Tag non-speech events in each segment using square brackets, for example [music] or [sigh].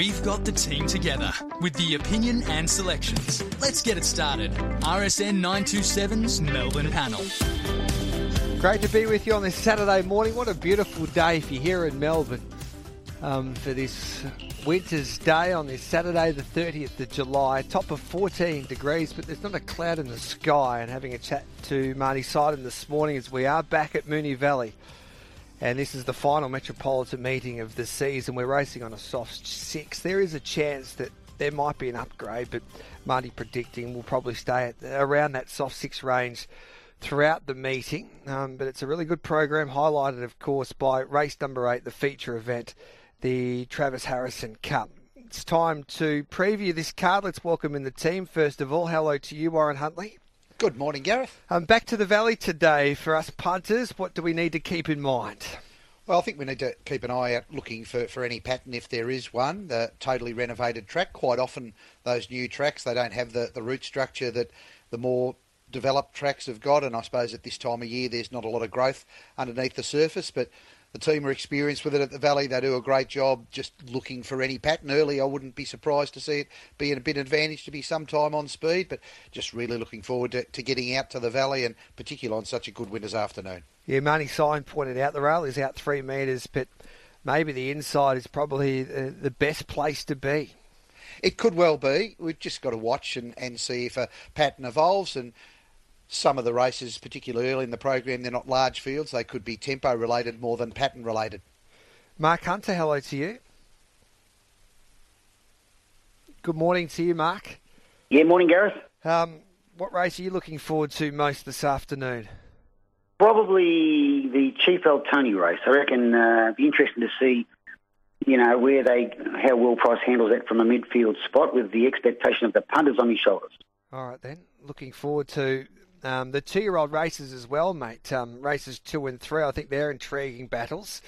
We've got the team together with the opinion and selections. Let's get it started. RSN 927's Melbourne panel. Great to be with you on this Saturday morning. What a beautiful day if you're here in Melbourne um, for this winter's day on this Saturday, the 30th of July. Top of 14 degrees, but there's not a cloud in the sky. And having a chat to Marty Seidel this morning as we are back at Moonee Valley. And this is the final metropolitan meeting of the season. We're racing on a soft six. There is a chance that there might be an upgrade, but Marty predicting we'll probably stay at around that soft six range throughout the meeting. Um, but it's a really good program, highlighted, of course, by race number eight, the feature event, the Travis Harrison Cup. It's time to preview this card. Let's welcome in the team. First of all, hello to you, Warren Huntley. Good morning, Gareth. Um, back to the Valley today for us punters. What do we need to keep in mind? Well, I think we need to keep an eye out looking for, for any pattern if there is one. The totally renovated track. Quite often, those new tracks, they don't have the, the root structure that the more developed tracks have got, and I suppose at this time of year there's not a lot of growth underneath the surface, but the team are experienced with it at the Valley. They do a great job just looking for any pattern early. I wouldn't be surprised to see it being a bit advantage to be sometime on speed, but just really looking forward to, to getting out to the Valley and particularly on such a good winter's afternoon. Yeah, Marty Sign pointed out the rail is out three metres, but maybe the inside is probably the, the best place to be. It could well be. We've just got to watch and, and see if a pattern evolves and some of the races, particularly early in the program, they're not large fields. They could be tempo related more than pattern related. Mark Hunter, hello to you. Good morning to you, Mark. Yeah, morning, Gareth. Um, what race are you looking forward to most this afternoon? Probably the Chief El Tony race. I reckon uh, it'd be interesting to see, you know, where they, how Will Price handles that from a midfield spot with the expectation of the punters on his shoulders. All right, then. Looking forward to um, the two-year-old races as well, mate. Um, races two and three, I think they're intriguing battles.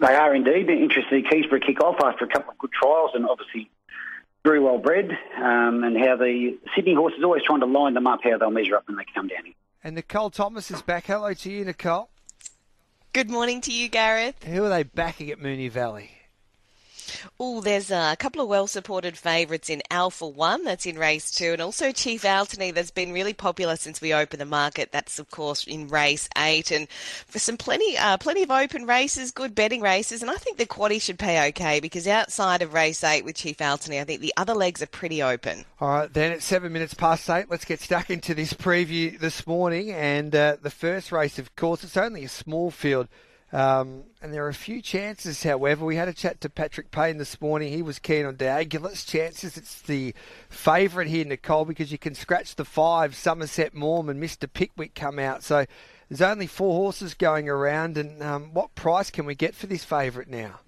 They are indeed. They're interesting. Keysborough kick off after a couple of good trials and obviously very well bred. Um, and how the Sydney horse is always trying to line them up, how they'll measure up when they come down here. And Nicole Thomas is back. Hello to you, Nicole. Good morning to you, Gareth. Who are they backing at Moonee Valley? Oh, there's a couple of well supported favourites in Alpha One, that's in race two, and also Chief Altony, that's been really popular since we opened the market. That's, of course, in race eight. And for some plenty uh, plenty of open races, good betting races, and I think the quaddy should pay okay because outside of race eight with Chief Altony, I think the other legs are pretty open. All right, then it's seven minutes past eight. Let's get stuck into this preview this morning. And uh, the first race, of course, it's only a small field. Um, and there are a few chances, however. We had a chat to Patrick Payne this morning. He was keen on D'Aguilar's chances. It's the favourite here, Nicole, because you can scratch the five. Somerset Morm and Mr. Pickwick come out. So there's only four horses going around. And um, what price can we get for this favourite now?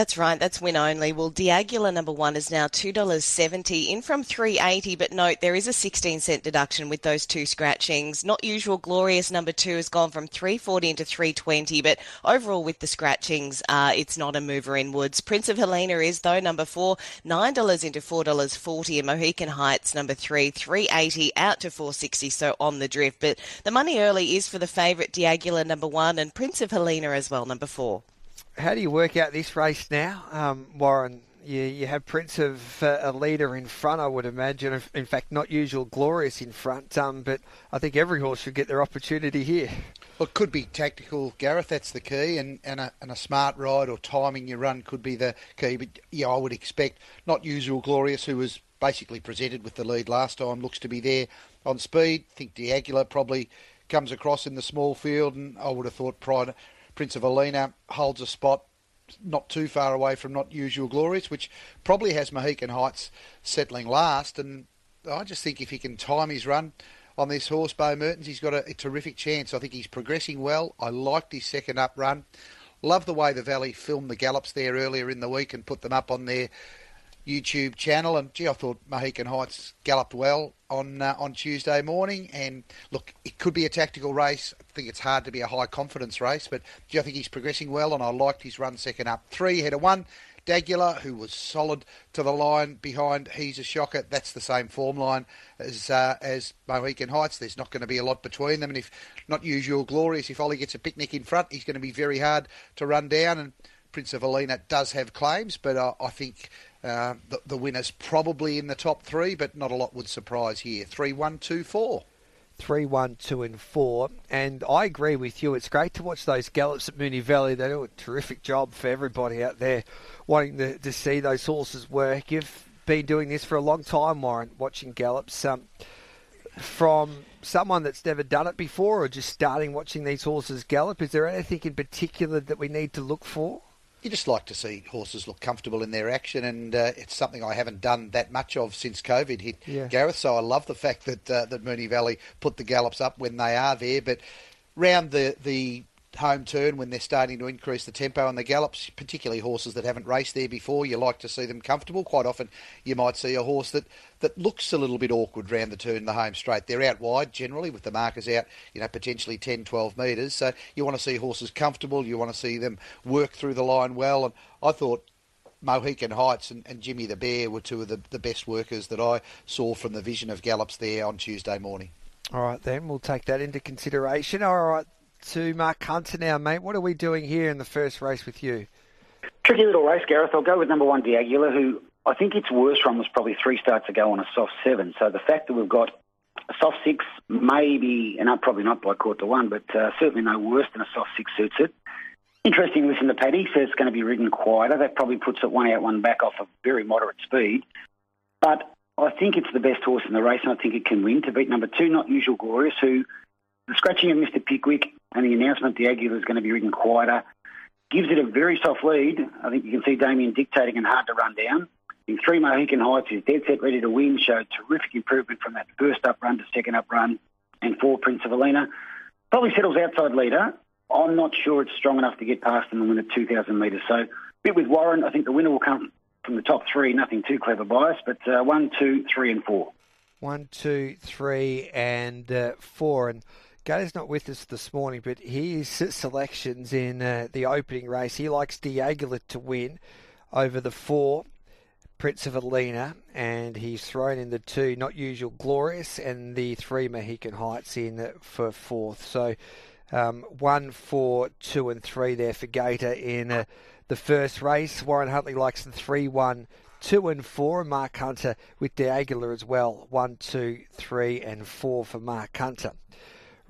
That's right. That's win only. Well, D'Aguilar number one is now two dollars seventy, in from three eighty. But note there is a sixteen cent deduction with those two scratchings. Not usual. Glorious number two has gone from three forty into three twenty. But overall, with the scratchings, uh, it's not a mover inwards. Prince of Helena is though number four, nine dollars into four dollars forty. And Mohican Heights number three, three eighty out to four sixty. So on the drift. But the money early is for the favourite D'Aguilar number one and Prince of Helena as well, number four how do you work out this race now, um, Warren? You, you have Prince of uh, a leader in front, I would imagine. In fact, not usual glorious in front, um, but I think every horse should get their opportunity here. Well, it could be tactical, Gareth. That's the key, and and a, and a smart ride or timing your run could be the key. But yeah, I would expect not usual glorious, who was basically presented with the lead last time, looks to be there on speed. I think D'Aguilar probably comes across in the small field, and I would have thought Pride. Prince of Helena holds a spot not too far away from Not Usual Glorious, which probably has Mohican Heights settling last. And I just think if he can time his run on this horse, Beau Mertens, he's got a, a terrific chance. I think he's progressing well. I liked his second up run. Love the way the Valley filmed the gallops there earlier in the week and put them up on their YouTube channel. And gee, I thought Mohican Heights galloped well on uh, on Tuesday morning. And look, it could be a tactical race. I think it's hard to be a high confidence race, but do you think he's progressing well, and I liked his run second up. Three header one. D'Aguilar, who was solid to the line behind He's a Shocker. That's the same form line as uh, as Mohican Heights. There's not going to be a lot between them. And if not usual glorious, if Ollie gets a picnic in front, he's going to be very hard to run down. And Prince of Alina does have claims, but uh, I think uh, the, the winner's probably in the top three, but not a lot would surprise here. Three, one, two, four. Three, one, two, and four. And I agree with you. It's great to watch those gallops at Moonee Valley. They do a terrific job for everybody out there wanting to, to see those horses work. You've been doing this for a long time, Warren, watching gallops. Um, from someone that's never done it before or just starting watching these horses gallop, is there anything in particular that we need to look for? You just like to see horses look comfortable in their action, and uh, it's something I haven't done that much of since COVID hit, yeah. Gareth. So I love the fact that uh, that Moonee Valley put the gallops up when they are there, but round the the home turn when they're starting to increase the tempo and the gallops, particularly horses that haven't raced there before. You like to see them comfortable. Quite often, you might see a horse that, that looks a little bit awkward round the turn, the home straight. They're out wide generally with the markers out, you know, potentially 10, 12 metres. So you want to see horses comfortable. You want to see them work through the line well. And I thought Mohican Heights and, and Jimmy the Bear were two of the, the best workers that I saw from the vision of gallops there on Tuesday morning. All right, then we'll take that into consideration. All right, to Mark Hunter now, mate. What are we doing here in the first race with you? Tricky little race, Gareth. I'll go with number one, D'Aguilar, who I think its worst run was probably three starts ago on a soft seven. So the fact that we've got a soft six, maybe, and I probably not by quarter one, but uh, certainly no worse than a soft six suits it. Interesting, listen to Paddy says it's going to be ridden quieter. That probably puts it one out, one back off a very moderate speed. But I think it's the best horse in the race, and I think it can win to beat number two, Not Usual Glorious, who the scratching of Mr. Pickwick and the announcement D'Aguilar is going to be ridden quieter gives it a very soft lead. I think you can see Damian dictating and hard to run down. In three Mohican Heights is dead set ready to win, showed terrific improvement from that first up run to second up run. And four Prince of Alina probably settles outside leader. I'm not sure it's strong enough to get past and win at 2,000 metres. So, bit with Warren, I think the winner will come from the top three. Nothing too clever bias, but uh, one, two, three, and four. One, two, three, and uh, four. And Gator's not with us this morning, but his selections in uh, the opening race, he likes D'Aguilar to win over the four, Prince of Alina, and he's thrown in the two, Not Usual Glorious, and the three Mohican Heights in for fourth. So um, one, four, two, and three there for Gator in uh, the first race. Warren Huntley likes the three, one, two and four, and Mark Hunter with D'Aguilar as well. One, two, three, and four for Mark Hunter.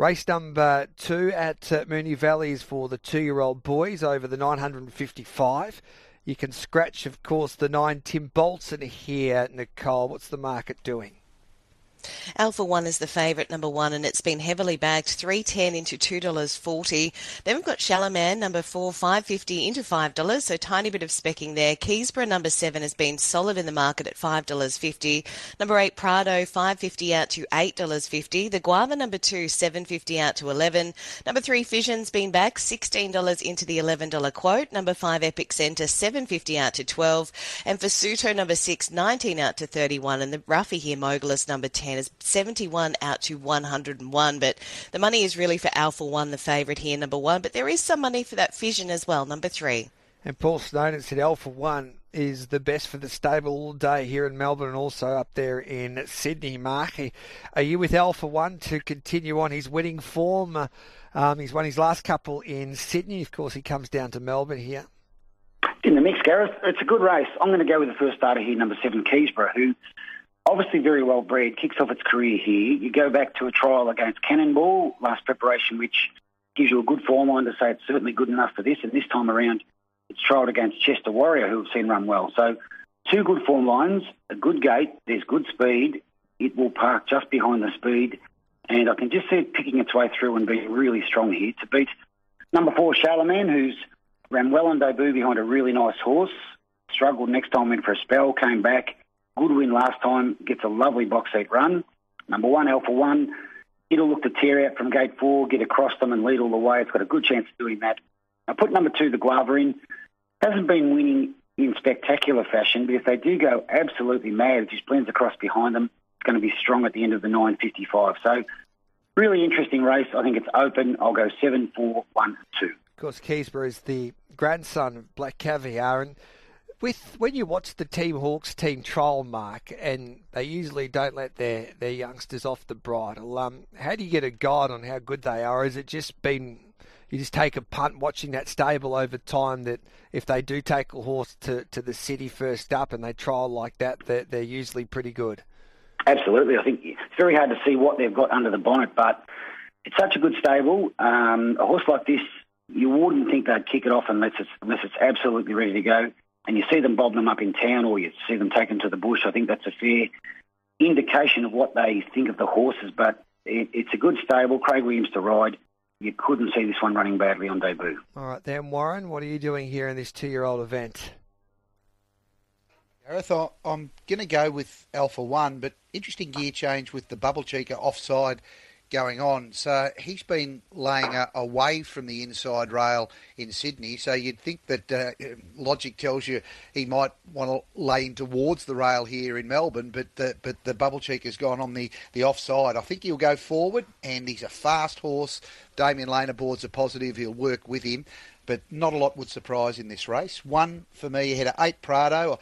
Race number two at uh, Moonee Valley is for the two-year-old boys over the 955. You can scratch, of course, the nine Tim Bolton here, Nicole. What's the market doing? Alpha One is the favourite, number one, and it's been heavily bagged, three ten into two dollars forty. Then we've got Shalaman, number four, five fifty into five dollars, so tiny bit of specking there. Keysborough, number seven, has been solid in the market at five dollars fifty. Number eight, Prado, five fifty out to eight dollars fifty. The Guava, number two, seven fifty out to eleven. Number three, Fission's been back, sixteen dollars into the eleven dollar quote. Number five, Epic Centre, seven fifty out to twelve, and for Suto, number six, 19 out to thirty one, and the Ruffy here, Mogulus, number ten is 71 out to 101. But the money is really for Alpha One, the favourite here, number one. But there is some money for that Fission as well, number three. And Paul Snowden said Alpha One is the best for the stable all day here in Melbourne and also up there in Sydney. Mark, are you with Alpha One to continue on his winning form? Um, he's won his last couple in Sydney. Of course, he comes down to Melbourne here. In the mix, Gareth, it's a good race. I'm going to go with the first starter here, number seven, Keysborough, who obviously very well bred, kicks off its career here. You go back to a trial against Cannonball last preparation, which gives you a good form line to say it's certainly good enough for this. And this time around, it's trialled against Chester Warrior, who have seen run well. So two good form lines, a good gate, there's good speed. It will park just behind the speed. And I can just see it picking its way through and being really strong here to beat number four, Charlemagne, who's ran well on debut behind a really nice horse. Struggled next time, in for a spell, came back Good win last time, gets a lovely box seat run. Number one, Alpha One, it'll look to tear out from gate four, get across them and lead all the way. It's got a good chance of doing that. I put number two, the Guava in. Hasn't been winning in spectacular fashion, but if they do go absolutely mad, it just blends across behind them. It's going to be strong at the end of the 9.55. So, really interesting race. I think it's open. I'll go 7, 4, 1, 2. Of course, Keysborough is the grandson of Black Caviar, and with when you watch the Team Hawkes team trial mark, and they usually don't let their, their youngsters off the bridle. Um, how do you get a guide on how good they are? Is it just been you just take a punt watching that stable over time that if they do take a horse to, to the city first up and they trial like that, they're, they're usually pretty good. Absolutely. I think it's very hard to see what they've got under the bonnet, but it's such a good stable. Um, a horse like this, you wouldn't think they'd kick it off unless it's, unless it's absolutely ready to go. And you see them bobbing them up in town or you see them taken to the bush. I think that's a fair indication of what they think of the horses, but it, it's a good stable. Craig Williams to ride. You couldn't see this one running badly on debut. All right, then, Warren, what are you doing here in this two year old event? Gareth, I'm going to go with Alpha One, but interesting gear change with the bubble cheeker offside going on. So he's been laying away from the inside rail in Sydney. So you'd think that uh, logic tells you he might want to lay in towards the rail here in Melbourne, but the, but the bubble cheek has gone on the, the offside. I think he'll go forward, and he's a fast horse. Damian Lane aboard's a positive. He'll work with him, but not a lot would surprise in this race. One for me ahead of eight Prado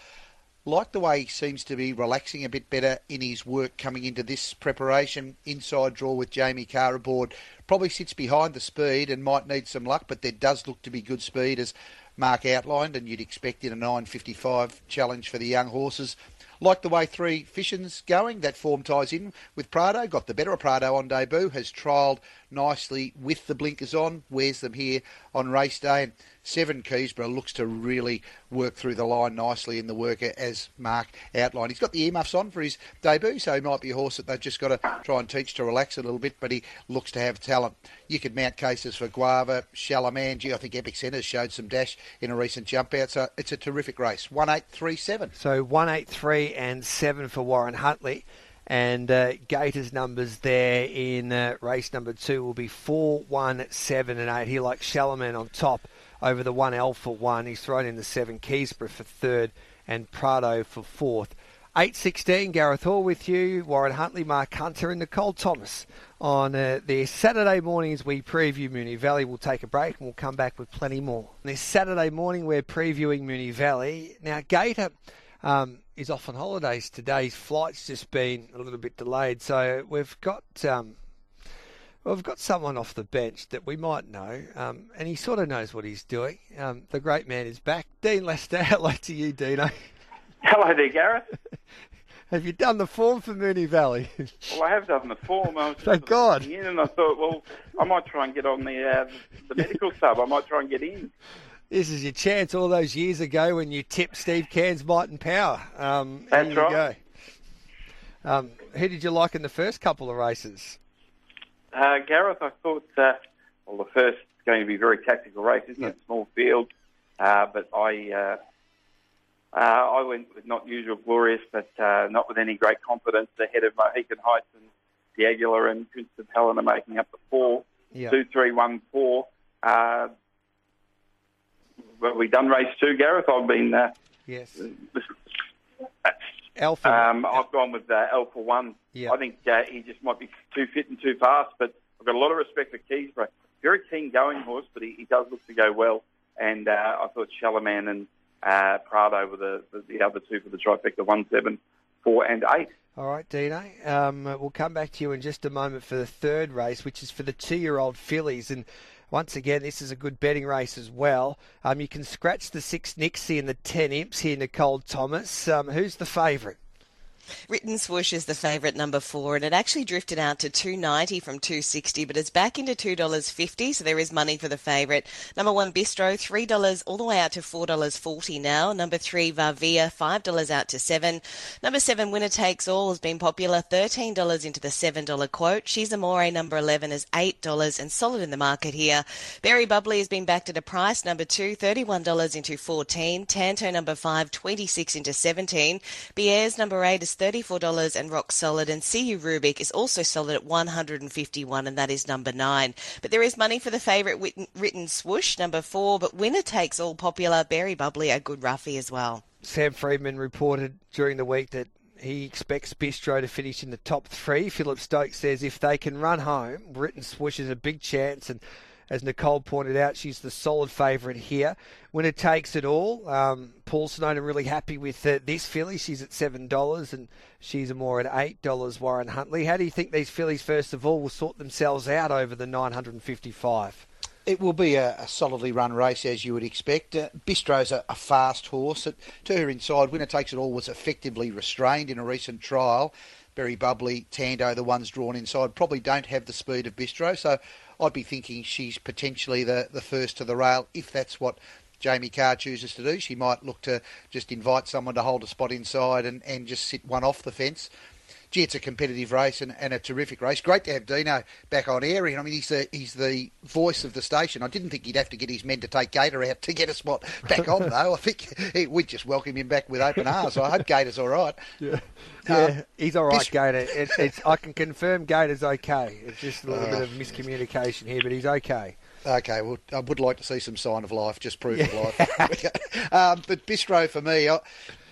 like the way he seems to be relaxing a bit better in his work coming into this preparation. Inside draw with Jamie Kah aboard probably sits behind the speed and might need some luck, but there does look to be good speed as Mark outlined, and you'd expect in a 9.55 challenge for the young horses. Like the way three Fission's going, that form ties in with Prado. Got the better of Prado on debut, has trialled nicely with the blinkers on, wears them here on race day. And Seven Keysborough looks to really work through the line nicely in the work as Mark outlined. He's got the earmuffs on for his debut, so he might be a horse that they've just got to try and teach to relax a little bit, but he looks to have talent. You could mount cases for Guava, Shalamanji. I think Epic Centres showed some dash in a recent jump out, so it's a terrific race. 1837. So 183 and 7 for Warren Huntley. And uh, Gator's numbers there in uh, race number two will be 4, 1, 7, and 8. He likes Shalaman on top over the 1L for 1. He's thrown in the 7 Keysborough for third and Prado for fourth. 8.16, Gareth Hall with you, Warren Huntley, Mark Hunter and Nicole Thomas on uh, their Saturday morning as we preview Moonee Valley. We'll take a break and we'll come back with plenty more. This Saturday morning we're previewing Moonee Valley. Now Gator um, is off on holidays today. His flight's just been a little bit delayed, so we've got um, well, we've got someone off the bench that we might know, um, and he sort of knows what he's doing. Um, the great man is back. Dean Lester, [laughs] hello to you, Dino. Hello there, Gareth. [laughs] have you done the form for Moonee Valley? well, I have done the form. I was [laughs] Thank God. In and I thought, well, I might try and get on the uh, the medical sub. I might try and get in. This is your chance. All those years ago when you tipped Steve Cairns Might and Power. Um, That's right. Um, who did you like in the first couple of races? Uh, Gareth, I thought, uh, well, the first is going to be a very tactical race, isn't it? Small field. Uh, but I uh, uh, I went with not usual glorious, but uh, not with any great confidence ahead of Mohican Heights and the Aguilar and Prince of Helena making up the four. Yeah. Two, three, one, four. Uh, well, we done race two, Gareth. I've been. Uh, yes. Alpha. Um, I've gone with uh, Alpha One. Yeah. I think uh, he just might be too fit and too fast, but I've got a lot of respect for Keysborough. Very keen going horse, but he, he does look to go well. And uh, I thought Shalaman and uh, Prado were the, the, the other two for the trifecta: one, seven, four, and eight. All right, Dino. Um, we'll come back to you in just a moment for the third race, which is for the two-year-old fillies and. Once again, this is a good betting race as well. Um, you can scratch the six Nixie and the ten Imps here, Nicole Thomas. Um, who's the favourite? Written Swoosh is the favourite number four, and it actually drifted out to two ninety from two sixty, but it's back into two dollars fifty, so there is money for the favourite. Number one Bistro, three dollars all the way out to four dollars forty now. Number three Varvia, five dollars out to seven. Number seven Winner Takes All has been popular, thirteen dollars into the seven dollar quote. She's Amore number eleven is eight dollars and solid in the market here. Berry Bubbly has been backed at a price. Number two, thirty-one dollars into fourteen. Tanto number five, twenty-six into seventeen. Bierre's number eight is $34 and rock solid. And CU Rubik is also solid at 151 and that is number nine. But there is money for the favourite written swoosh, number four. But winner takes all popular. Berry Bubbly, a good roughie as well. Sam Freedman reported during the week that he expects Bistro to finish in the top three. Philip Stokes says if they can run home, Written Swoosh is a big chance and as Nicole pointed out, she's the solid favourite here. Winner takes it all. Um, Paul Snowden really happy with uh, this filly. She's at seven dollars, and she's more at eight dollars. Warren Huntley, how do you think these fillies first of all will sort themselves out over the nine hundred and fifty-five? It will be a, a, solidly run race as you would expect. Uh, Bistro's a, a, fast horse. It, to her inside, Winner Takes It All was effectively restrained in a recent trial. Very bubbly, Tando, the ones drawn inside, probably don't have the speed of Bistro. So I'd be thinking she's potentially the, the first to the rail if that's what Jamie Kah chooses to do. She might look to just invite someone to hold a spot inside and, and just sit one off the fence gee, it's a competitive race and, and a terrific race. Great to have Dino back on air. And I mean, he's the he's the voice of the station. I didn't think he'd have to get his men to take Gator out to get a spot back on, [laughs] though. I think we'd just welcome him back with open arms. So I hope Gator's all right. Yeah, [laughs] yeah um, he's all right, Gator. It, it's, I can confirm Gator's okay. It's just a little uh, bit of miscommunication here, but he's okay. Okay, well, I would like to see some sign of life, just proof yeah. of life. [laughs] um, but Bistro for me, I,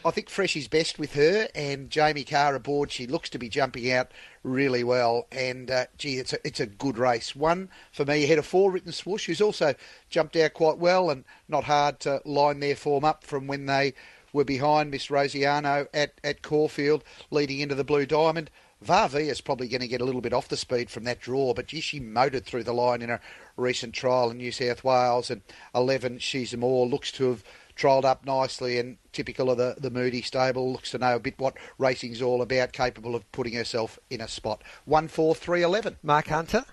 I think Fresh is best with her and Jamie Kah aboard. She looks to be jumping out really well, and uh, gee, it's a it's a good race. One for me ahead of four, Written Swoosh, who's also jumped out quite well and not hard to line their form up from when they were behind Miss Rosiano at at Caulfield, leading into the Blue Diamond. Varvi is probably going to get a little bit off the speed from that draw, but gee, she motored through the line in a recent trial in New South Wales, and 11 She's More looks to have trialled up nicely and typical of the, the Moody stable, looks to know a bit what racing's all about, capable of putting herself in a spot. 1 4 3 11. Mark Hunter.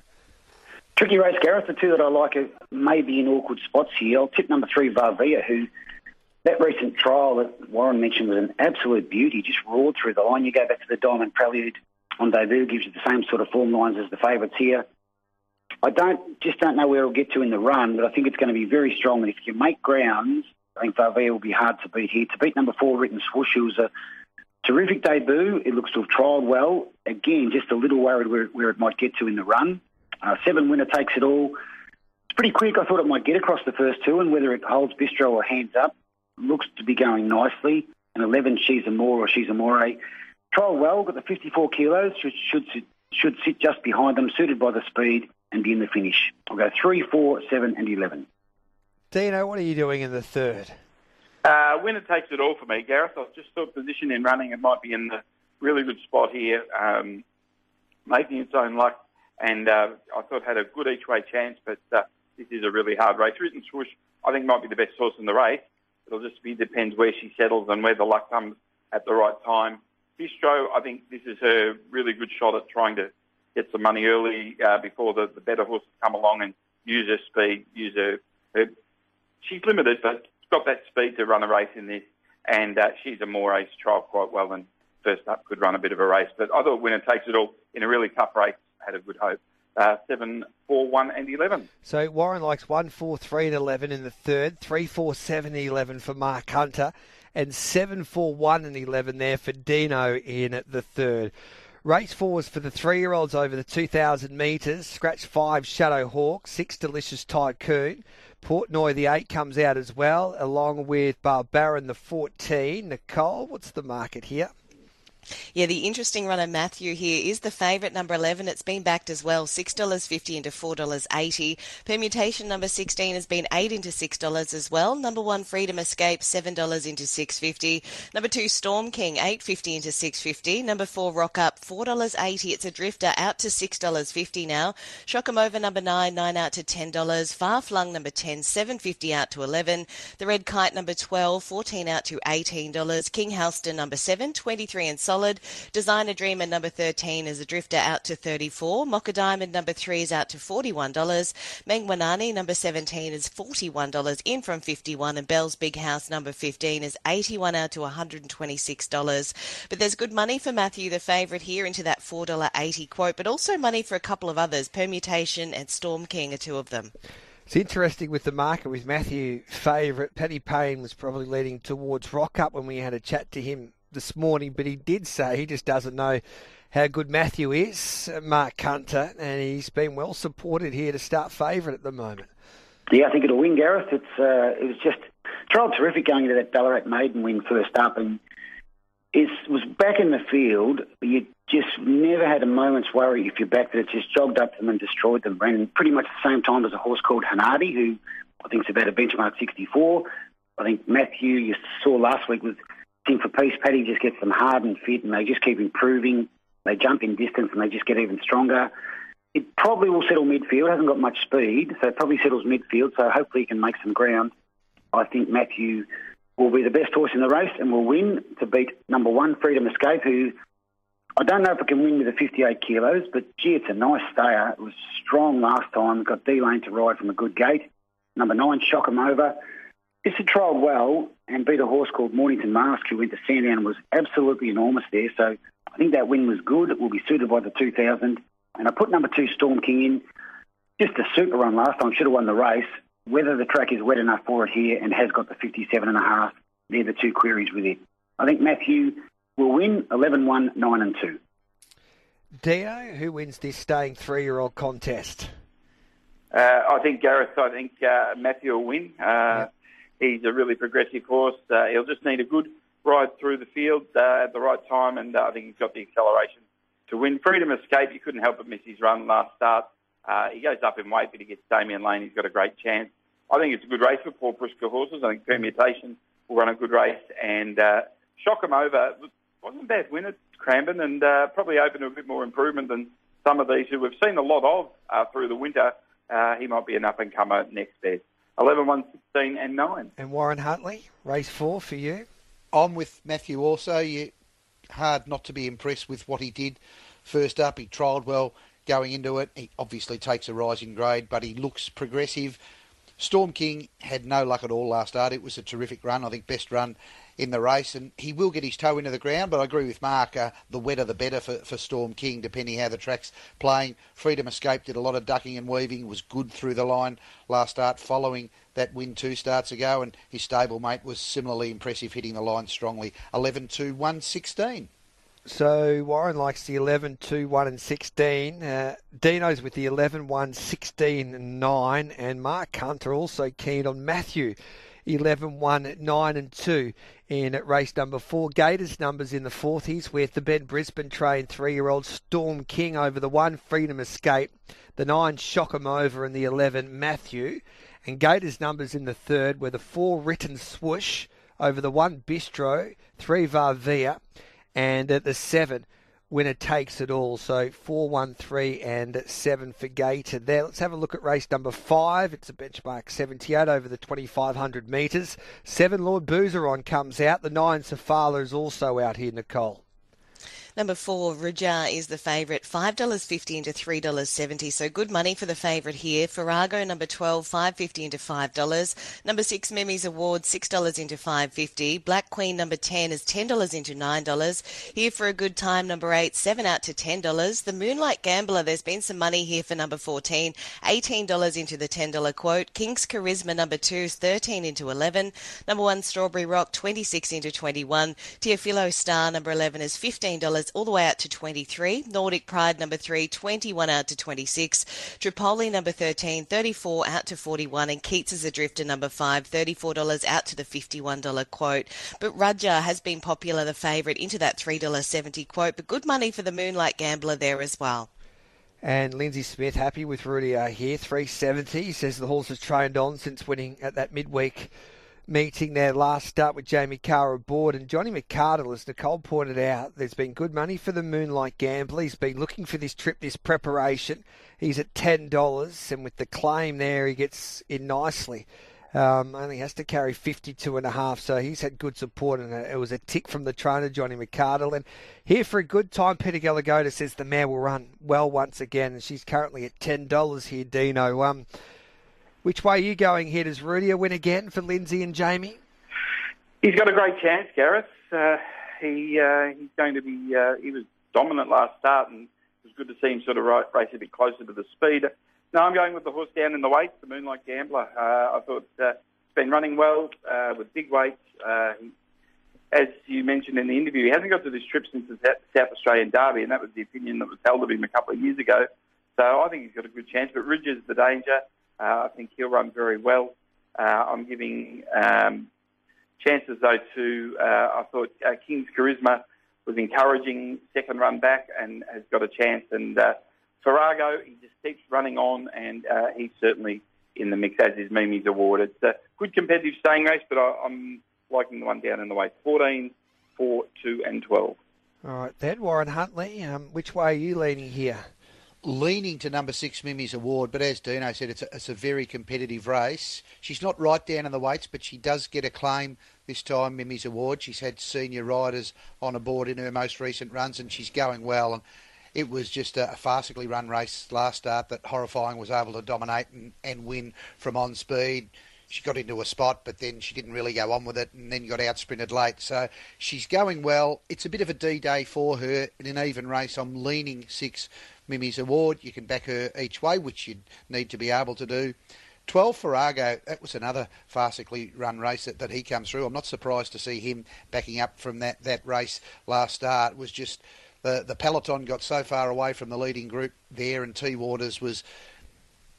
Tricky race, Gareth. The two that I like are maybe in awkward spots here. I'll tip number three, Varvia, who that recent trial that Warren mentioned was an absolute beauty, just roared through the line. You go back to the Diamond Prelude on debut, gives you the same sort of form lines as the favourites here. I don't just don't know where it'll get to in the run, but I think it's going to be very strong. And if you make grounds, I think Varvia will be hard to beat here. To beat number four, Written Swoosh, was a terrific debut. It looks to have trialled well. Again, just a little worried where, where it might get to in the run. Uh, seven winner takes it all. It's pretty quick. I thought it might get across the first two, and whether it holds Bistro or hands up, looks to be going nicely. And 11, She's a More or She's a More. Trial well, got the 54 kilos, should, should, should sit just behind them, suited by the speed and be in the finish. I'll go 3, 4, 7, and 11. Dino, what are you doing in the third? Uh, winner takes it all for me, Gareth. I've just thought position in running, it might be in the really good spot here, um, making its own luck. And uh, I thought had a good each way chance, but uh, this is a really hard race. Written Swoosh, I think, might be the best horse in the race. It'll just be depends where she settles and where the luck comes at the right time. Bistro, I think this is a really good shot at trying to get some money early uh, before the, the better horses come along and use her speed, use her, her she's limited, but got that speed to run a race in this, and uh, she's a more ace trial quite well, and first up could run a bit of a race. But I thought winner takes it all in a really tough race. Had a good hope. Uh, 7, 4, 1 and 11. So Warren likes 1, 4, 3 and 11 in the third, 3, 4, 7 and 11 for Mark Hunter, and 7, 4, 1 and 11 there for Dino in the third. Race four was for the three-year-olds over the 2,000 metres. Scratch five, Shadow Hawk. Six, Delicious Tycoon. Portnoy, the eight, comes out as well, along with Barbarin, the 14. Nicole, what's the market here? Yeah, the interesting runner Matthew here is the favourite number 11. It's been backed as well, $6.50 into $4.80. Permutation number 16 has been 8 into $6 as well. Number 1 Freedom Escape $7 into 6.50. Number 2 Storm King 8.50 into 6.50. Number 4 Rock Up $4.80. It's a drifter out to $6.50 now. Shock 'em over number 9 9 out to $10. Far Flung number 10 7.50 out to 11. The Red Kite number 12 14 out to $18. King Halston number 7 23 and solid. Designer Dreamer number 13 is a drifter out to 34. Mocha Diamond number 3 is out to $41. Mengwanani number 17 is $41 in from 51 and Bell's Big House number 15 is 81 out to $126. But there's good money for Matthew the favourite here into that $4.80 quote, but also money for a couple of others. Permutation and Storm King are two of them. It's interesting with the market with Matthew favourite. Paddy Payne was probably leading towards Rock Up when we had a chat to him this morning, but he did say he just doesn't know how good Matthew is, Mark Hunter, and he's been well supported here to start favourite at the moment. Yeah, I think it'll win, Gareth. It's uh, it was just trial terrific going into that Ballarat maiden win first up, and it was back in the field. You just never had a moment's worry if you backed it. It just jogged up them and destroyed them. Ran pretty much the same time as a horse called Hanadi, who I think is about a benchmark 64. I think Matthew you saw last week was think for Peace Paddy just gets them hard and fit, and they just keep improving. They jump in distance and they just get even stronger. It probably will settle midfield. Hasn't got much speed, so it probably settles midfield. So hopefully he can make some ground. I think Matthew will be the best horse in the race and will win to beat number one Freedom Escape, who I don't know if it can win with the 58 kilos, but gee, it's a nice stayer. It was strong last time. Got D Lane to ride from a good gate. Number nine, Shock 'em Over. This had trialled well and beat a horse called Mornington Mask who went to Sandown and was absolutely enormous there. So I think that win was good. It will be suited by the 2000. And I put number two, Storm King, in. Just a super run last time. Should have won the race. Whether the track is wet enough for it here and has got the 57 and a half, they're the two queries with it. I think Matthew will win 11 1, 9 and 2. Dino, who wins this staying three year old contest? Uh, I think Gareth, I think uh, Matthew will win. Uh, He's a really progressive horse. Uh, he'll just need a good ride through the field uh, at the right time, and uh, I think he's got the acceleration to win. Freedom Escape, you couldn't help but miss his run last start. he goes up in weight, but he gets Damian Lane. He's got a great chance. I think it's a good race for Paul Prisca horses. I think Permutation will run a good race, and Shock 'em Over wasn't a bad win at Cranbourne, and probably open to a bit more improvement than some of these who we've seen a lot of through the winter. Uh, he might be an up and comer next best. 11, 1, 16 and 9. And Warren Huntley, race four for you? I'm with Matthew also. You, hard not to be impressed with what he did first up. He trialled well going into it. He obviously takes a rise in grade, but he looks progressive. Storm King had no luck at all last start. It was a terrific run. I think best run in the race, and he will get his toe into the ground. But I agree with Mark. Uh, the wetter, the better for, for Storm King, depending how the track's playing. Freedom Escape did a lot of ducking and weaving. Was good through the line last start, following that win two starts ago, and his stablemate was similarly impressive, hitting the line strongly. 11 2 1 16. So Warren likes the 11, 2, 1 and 16. Uh, Dino's with the 11, 1, 16 and 9. And Mark Hunter also keen on Matthew 11, 1, 9 and 2 in at race number 4. Gators numbers in the 40s with the Ben Brisbane trained three-year-old Storm King over the 1 Freedom Escape, the 9 Shock 'em Over and the 11 Matthew. And Gators numbers in the third were the 4 Written Swoosh over the 1 Bistro, 3 Varvia and at the 7 winner takes it all. So four, one, three, and seven for Gator there. Let's have a look at race number five. It's a benchmark 78 over the 2,500 metres. Seven Lord Boozeron comes out. The nine Safala is also out here, Nicole. Number four, Raja is the favourite, $5.50 into $3.70. So good money for the favourite here. Farrago, number 12, $5.50 into $5. Number six, Mimi's Award, $6 into $5.50. Black Queen, number 10, is $10 into $9. Here for a good time, number eight, 7 out to $10. The Moonlight Gambler, there's been some money here for number 14, $18 into the $10 quote. King's Charisma, number two, is 13 into 11. Number one, Strawberry Rock, 26 into 21. Teofilo Star, number 11, is $15 all the way out to 23. Nordic Pride number 3, 21 out to 26. Tripoli number 13, 34 out to 41. And Keats is a drifter number 5, $34 out to the $51 quote. But Raja has been popular, the favourite, into that $3.70 quote. But good money for the Moonlight Gambler there as well. And Lindsay Smith happy with Rudy here, 370. He says the horse has trained on since winning at that midweek meeting their last start with Jamie Kah aboard. And Johnny McArdle, as Nicole pointed out, there's been good money for the Moonlight Gambler. He's been looking for this trip, this preparation. He's at $10, and with the claim there, he gets in nicely. Um, only has to carry 52 and a half, so he's had good support, and it was a tick from the trainer, Johnny McArdle. And here for a good time, Peter Gallagher says the mare will run well once again, and she's currently at $10 here, Dino. Um, which way are you going here? Does Rudia win again for Lindsay and Jamie? He's got a great chance, Gareth. Uh, he uh, he's going to be. Uh, he was dominant last start, and it was good to see him sort of race a bit closer to the speed. No, I'm going with the horse down in the weight, the Moonlight Gambler. Uh, I thought uh, it's been running well uh, with big weights. He, as you mentioned in the interview, he hasn't got to this trip since the South Australian Derby, and that was the opinion that was held of him a couple of years ago. So I think he's got a good chance. But Ridge is the danger. Uh, I think he'll run very well. Uh, I'm giving um, chances though to. Uh, I thought King's Charisma was encouraging second run back and has got a chance. And Farrago, he just keeps running on, and he's certainly in the mix, as is Mimi's Award. It's a good competitive staying race, but I, am liking the one down in the way 14, 4, 2, and 12. All right, then, Warren Huntley, um, which way are you leaning here? Leaning to number six Mimi's Award, but as Dino said, it's a, it's a very competitive race. She's not right down in the weights, but she does get a claim this time, Mimi's Award. She's had senior riders on aboard in her most recent runs, and she's going well. And it was just a, farcically run race last start that Horrifying was able to dominate and, and win from on speed she got into a spot, but then she didn't really go on with it, and then got out sprinted late. So she's going well. It's a bit of a D day for her in an even race. I'm leaning six Mimi's Award. You can back her each way, which you'd need to be able to do. 12 Farrago, that was another farcically run race that, that he comes through. I'm not surprised to see him backing up from that, that race last start. It was just the, the peloton got so far away from the leading group there, and T Waters was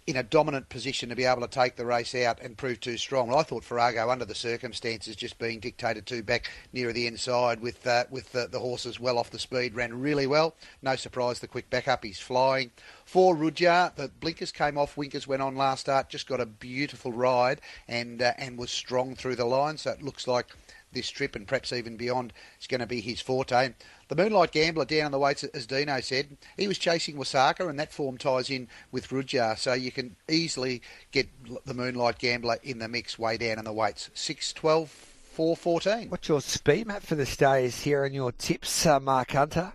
in a dominant position to be able to take the race out and prove too strong. Well, I thought Farrago, under the circumstances, just being dictated to back nearer the inside with uh, with the, the, horses well off the speed, ran really well. No surprise, the quick backup, he's flying. For Rudyard, the blinkers came off, winkers went on last start, just got a beautiful ride and uh, and was strong through the line. So it looks like this trip and perhaps even beyond is going to be his forte. The Moonlight Gambler down on the weights, as Dino said, he was chasing Wasaka, and that form ties in with Rudyard, so you can easily get the Moonlight Gambler in the mix way down in the weights. 6, 12, 4, 14. What's your speed map for the stays here and your tips, uh, Mark Hunter?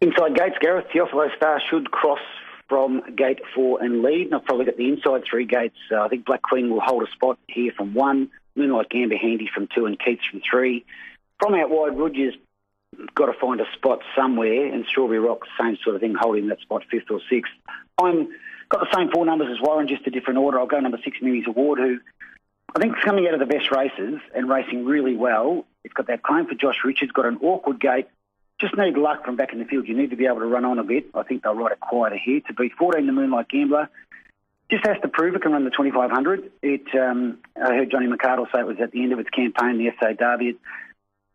Inside gates, Gareth, Theophilo Star should cross from gate four and lead. And I've probably got the inside three gates. Uh, I think Black Queen will hold a spot here from one, Moonlight Gambler handy from two, and Keats from three. From out wide, Rudges got to find a spot somewhere, and Strawberry Rock, same sort of thing, holding that spot fifth or sixth. I'm got the same four numbers as Warren, just a different order. I'll go number six, Mimi's Award, who I think is coming out of the best races and racing really well. It's got that claim for Josh Richards, got an awkward gate. Just need luck from back in the field. You need to be able to run on a bit. I think they'll ride it quieter here to beat 14, the Moonlight Gambler. Just has to prove it can run the 2500. It, um, I heard Johnny McArdle say it was at the end of its campaign, the SA Derby. It,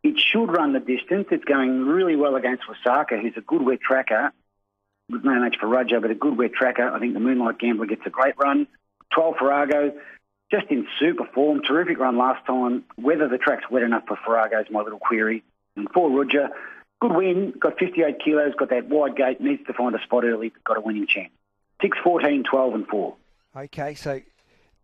it should run the distance. It's going really well against Wasaka, who's a good wet tracker. With no match for Raja, but a good wet tracker. I think the Moonlight Gambler gets a great run. 12 Farrago, just in super form. Terrific run last time. Whether the track's wet enough for Farrago is my little query. And for Roger, good win. Got 58 kilos, got that wide gate, needs to find a spot early, got a winning chance. 6, 14, 12 and 4. Okay, so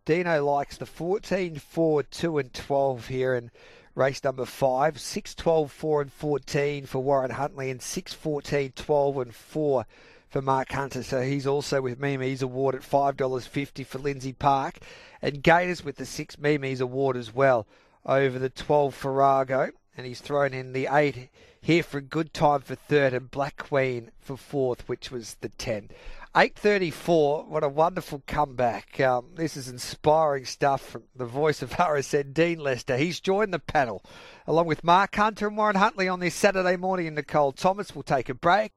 Dino likes the 14, 4, 2 and 12 here. And race number five, 6, 12, 4 and 14 for Warren Huntley and 6, 14, 12 and 4 for Mark Hunter. So he's also with Mimi's award at $5.50 for Lindsay Park. And Gators with the 6 Mimi's award as well over the 12 Farrago. And he's thrown in the 8 here for a good time for third and Black Queen for fourth, which was the 10. 8.34, what a wonderful comeback. Um, this is inspiring stuff from the voice of [laughs] RSN, Dean Lester. He's joined the panel along with Mark Hunter and Warren Huntley on this Saturday morning. Nicole Thomas will take a break.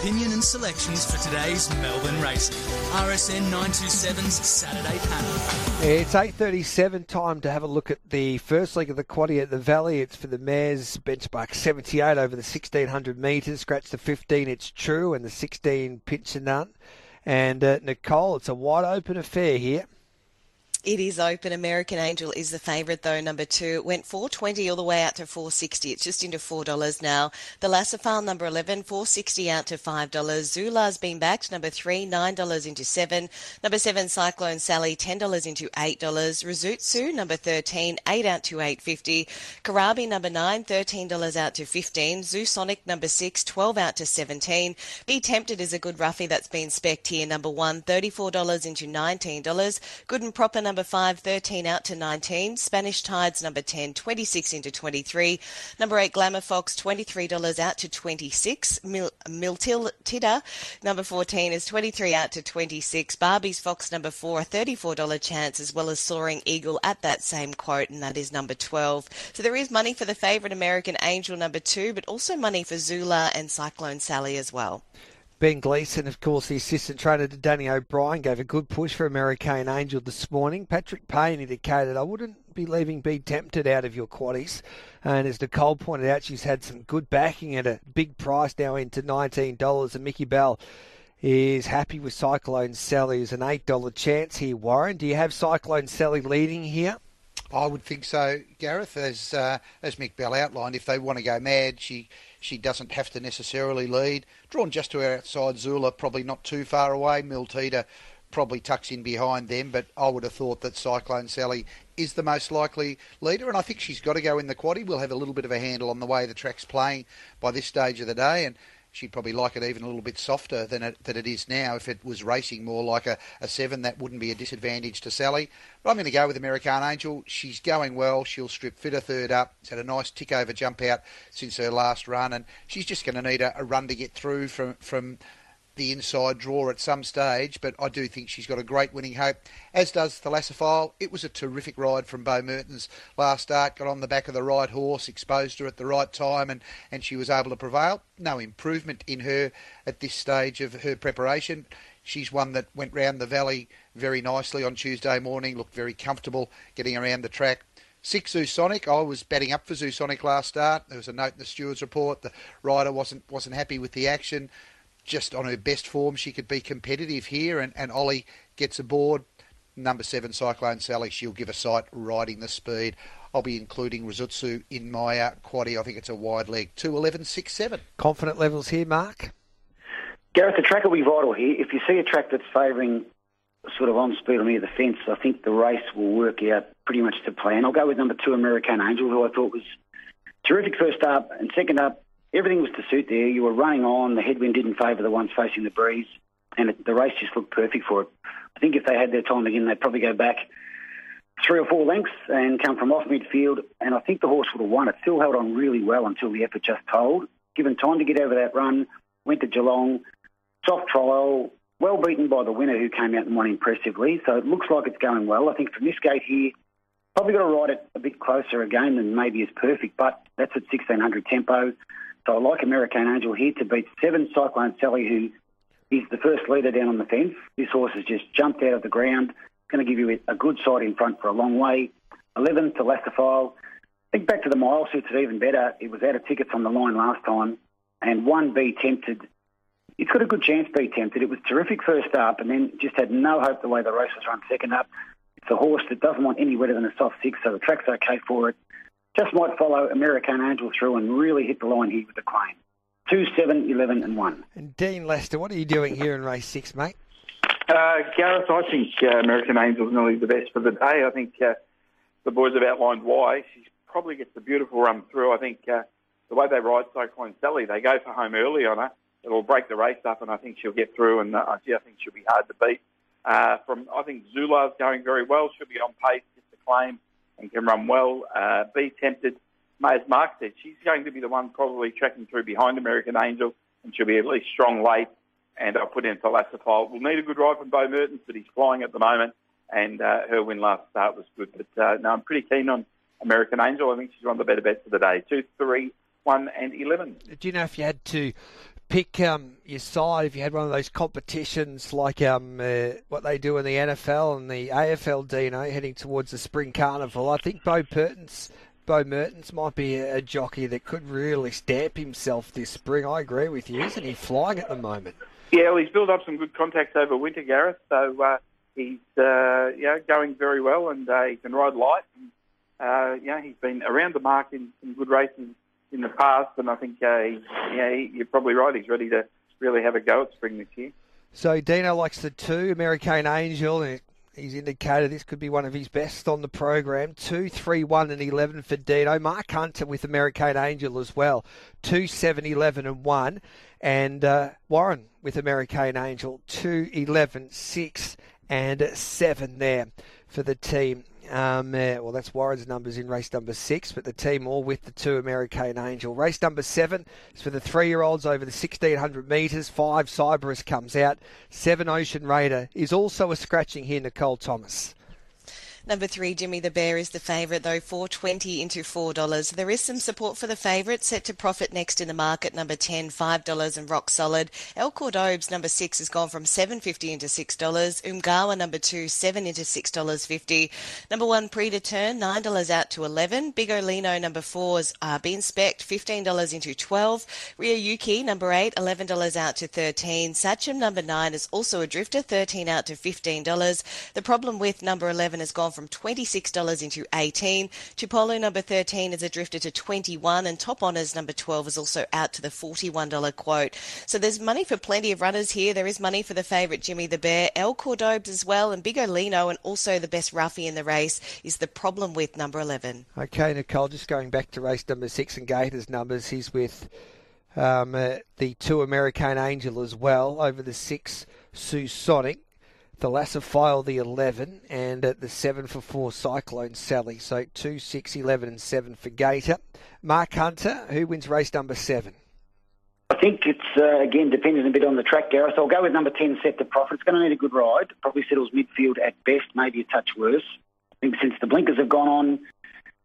Opinion and selections for today's Melbourne racing. RSN 927's Saturday panel. It's 8.37, time to have a look at the first leg of the quaddy at the Valley. It's for the mares, benchmark 78 over the 1600 metres, scratch the 15, it's true, and the 16 pinch and none. And uh, Nicole, it's a wide open affair here. It is open. American Angel is the favourite though, number two. Went 420 all the way out to 460. It's just into $4 now. The Lassafal number 11, 460 out to $5. Zula's been backed, number three, $9 into seven. Number seven, Cyclone Sally, $10 into $8. Rizutsu, number 13, 8 out to 850. Karabi, number nine, $13 out to 15. Zoosonic, number six, 12 out to 17. Be Tempted is a good roughie that's been specced here, number one, $34 into $19. Good and Proper, number 5, 13 out to 19. Spanish Tides, number 10, 26 into 23. Number 8, Glamour Fox, $23 out to 26. Mil- Miltil Tidda, number 14, is 23 out to 26. Barbie's Fox, number 4, a $34 chance, as well as Soaring Eagle at that same quote, and that is number 12. So there is money for the favourite American Angel, number 2, but also money for Zula and Cyclone Sally as well. Ben Gleeson, of course, the assistant trainer to Danny O'Brien, gave a good push for American Angel this morning. Patrick Payne indicated, I wouldn't be leaving Be Tempted out of your quaddies. And as Nicole pointed out, she's had some good backing at a big price now into $19. And Mickey Bell is happy with Cyclone Sally as an $8 chance here, Warren. Do you have Cyclone Sally leading here? I would think so, Gareth. As uh, as Mick Bell outlined, if they want to go mad, she she doesn't have to necessarily lead. Drawn just to her outside, Zula probably not too far away. Miltita probably tucks in behind them, but I would have thought that Cyclone Sally is the most likely leader, and I think she's got to go in the quaddy. We'll have a little bit of a handle on the way the track's playing by this stage of the day, and she'd probably like it even a little bit softer than it, than it is now. If it was racing more like a, a seven, that wouldn't be a disadvantage to Sally. But I'm going to go with American Angel. She's going well. She'll strip fit a third up. She's had a nice tick over jump out since her last run, and she's just going to need a, a run to get through from from the inside draw at some stage, but I do think she's got a great winning hope, as does Thalassophile. It was a terrific ride from Beau Mertens last start, got on the back of the right horse, exposed her at the right time, and, and she was able to prevail. No improvement in her at this stage of her preparation. She's one that went round the valley very nicely on Tuesday morning, looked very comfortable getting around the track. Six Zoosonic. I was betting up for Zoosonic last start. There was a note in the steward's report. The rider wasn't wasn't happy with the action just on her best form, she could be competitive here. And, and Ollie gets aboard. Number seven, Cyclone Sally, she'll give a sight riding the speed. I'll be including Rizutsu in my uh, quaddy. I think it's a wide leg. 211, 6 7. Confident levels here, Mark? Gareth, the track will be vital here. If you see a track that's favouring sort of on speed or near the fence, I think the race will work out pretty much to plan. I'll go with number two, American Angel, who I thought was terrific first up and second up everything was to suit there. You were running on. The headwind didn't favour the ones facing the breeze, and it, the race just looked perfect for it. I think if they had their time again, they'd probably go back three or four lengths and come from off midfield. And I think the horse would have won. It still held on really well until the effort just told. Given time to get over that run, went to Geelong, soft trial, well beaten by the winner who came out and won impressively. So it looks like it's going well. I think from this gate here, probably got to ride it a bit closer again than maybe is perfect, but that's at 1600 tempo. So I like American Angel here to beat seven Cyclone Sally, who is the first leader down on the fence. This horse has just jumped out of the ground. Going to give you a good side in front for a long way. 11 to Lasterfile. Think back to the mile suits it even better. It was out of tickets on the line last time. And 1B tempted. It's got a good chance be tempted. It was terrific first up and then just had no hope the way the race was run second up. It's a horse that doesn't want any wetter than a soft six, so the track's okay for it just might follow American Angel through and really hit the line here with the claim. 2, 7, 11 and 1. And Dean Lester, what are you doing here in race 6, mate? Uh, Gareth, I think uh, American Angel is nearly the best for the day. I think uh, the boys have outlined why. She probably gets a beautiful run through. I think uh, the way they ride Cyclone Sally, they go for home early on her. It'll break the race up, and I think she'll get through. And uh, yeah, I think she'll be hard to beat. Uh, from I think Zula's going very well. She'll be on pace, gets the claim and can run well. Uh, be tempted. As Mark said, she's going to be the one probably tracking through behind American Angel, and she'll be at least strong late. And I'll put in Thalassophile. We'll need a good ride from Beau Mertens, but he's flying at the moment, and uh, her win last start was good. But uh, no, I'm pretty keen on American Angel. I think she's one of the better bets of the day. Two, three, one, and eleven. Do you know if you had to pick um, your side if you had one of those competitions like um, uh, what they do in the NFL and the AFL, Dino, heading towards the spring carnival. I think Beau Beau Mertens might be a, jockey that could really stamp himself this spring. I agree with you. Isn't he flying at the moment? Yeah, well, he's built up some good contacts over winter, Gareth. So uh, he's uh, yeah going very well, and uh, he can ride light. And, uh, yeah, he's been around the mark in some good races in the past, and I think uh, he, he, you're probably right. He's ready to really have a go at spring this year. So Dino likes the two, American Angel, and he's indicated this could be one of his best on the program. Two, three, one, and eleven for Dino. Mark Hunter with American Angel as well. Two, seven, eleven, and one, and uh, Warren with American Angel. Two, eleven, six, and seven there for the team. Um, uh, well, that's Warren's numbers in race number six, but the team all with the two American Angel. Race number seven is for the three-year-olds over the 1600 metres. Five Cyberus comes out. Seven Ocean Raider is also a scratching here, Nicole Thomas. Number three, Jimmy the Bear is the favourite, though, 420 into $4. There is some support for the favourite, set to profit next in the market. Number 10, $5 and rock solid. El Cordobes, number six, has gone from 750 into $6. Umgawa, number two, 7 into $6.50. Number one, Predeturn, $9 out to 11 Big Olino, number four, is uh, been spec $15 into 12 Rio Yuki, number eight, $11 out to 13 Sachem, number nine, is also a drifter, 13 out to $15. The problem with number 11 has gone from from $26 into 18. Tupelo number 13 is a drifter to 21 and Top Honours number 12 is also out to the $41 quote. So there's money for plenty of runners here. There is money for the favourite Jimmy the Bear, El Cordobes as well and Big Olino and also the best roughie in the race is the problem with number 11. Okay, Nicole, just going back to race number six and Gators numbers, he's with um, uh, the two American Angel as well over the six Sue Sonic, the Lassafile the 11, and at the 7 for 4 Cyclone Sally. So 2, 6, 11, and 7 for Gator. Mark Hunter, who wins race number 7? I think it's, uh, again, dependent a bit on the track, Gareth. I'll go with number 10, Set the Profit. It's going to need a good ride. Probably settles midfield at best, maybe a touch worse. I think since the blinkers have gone on,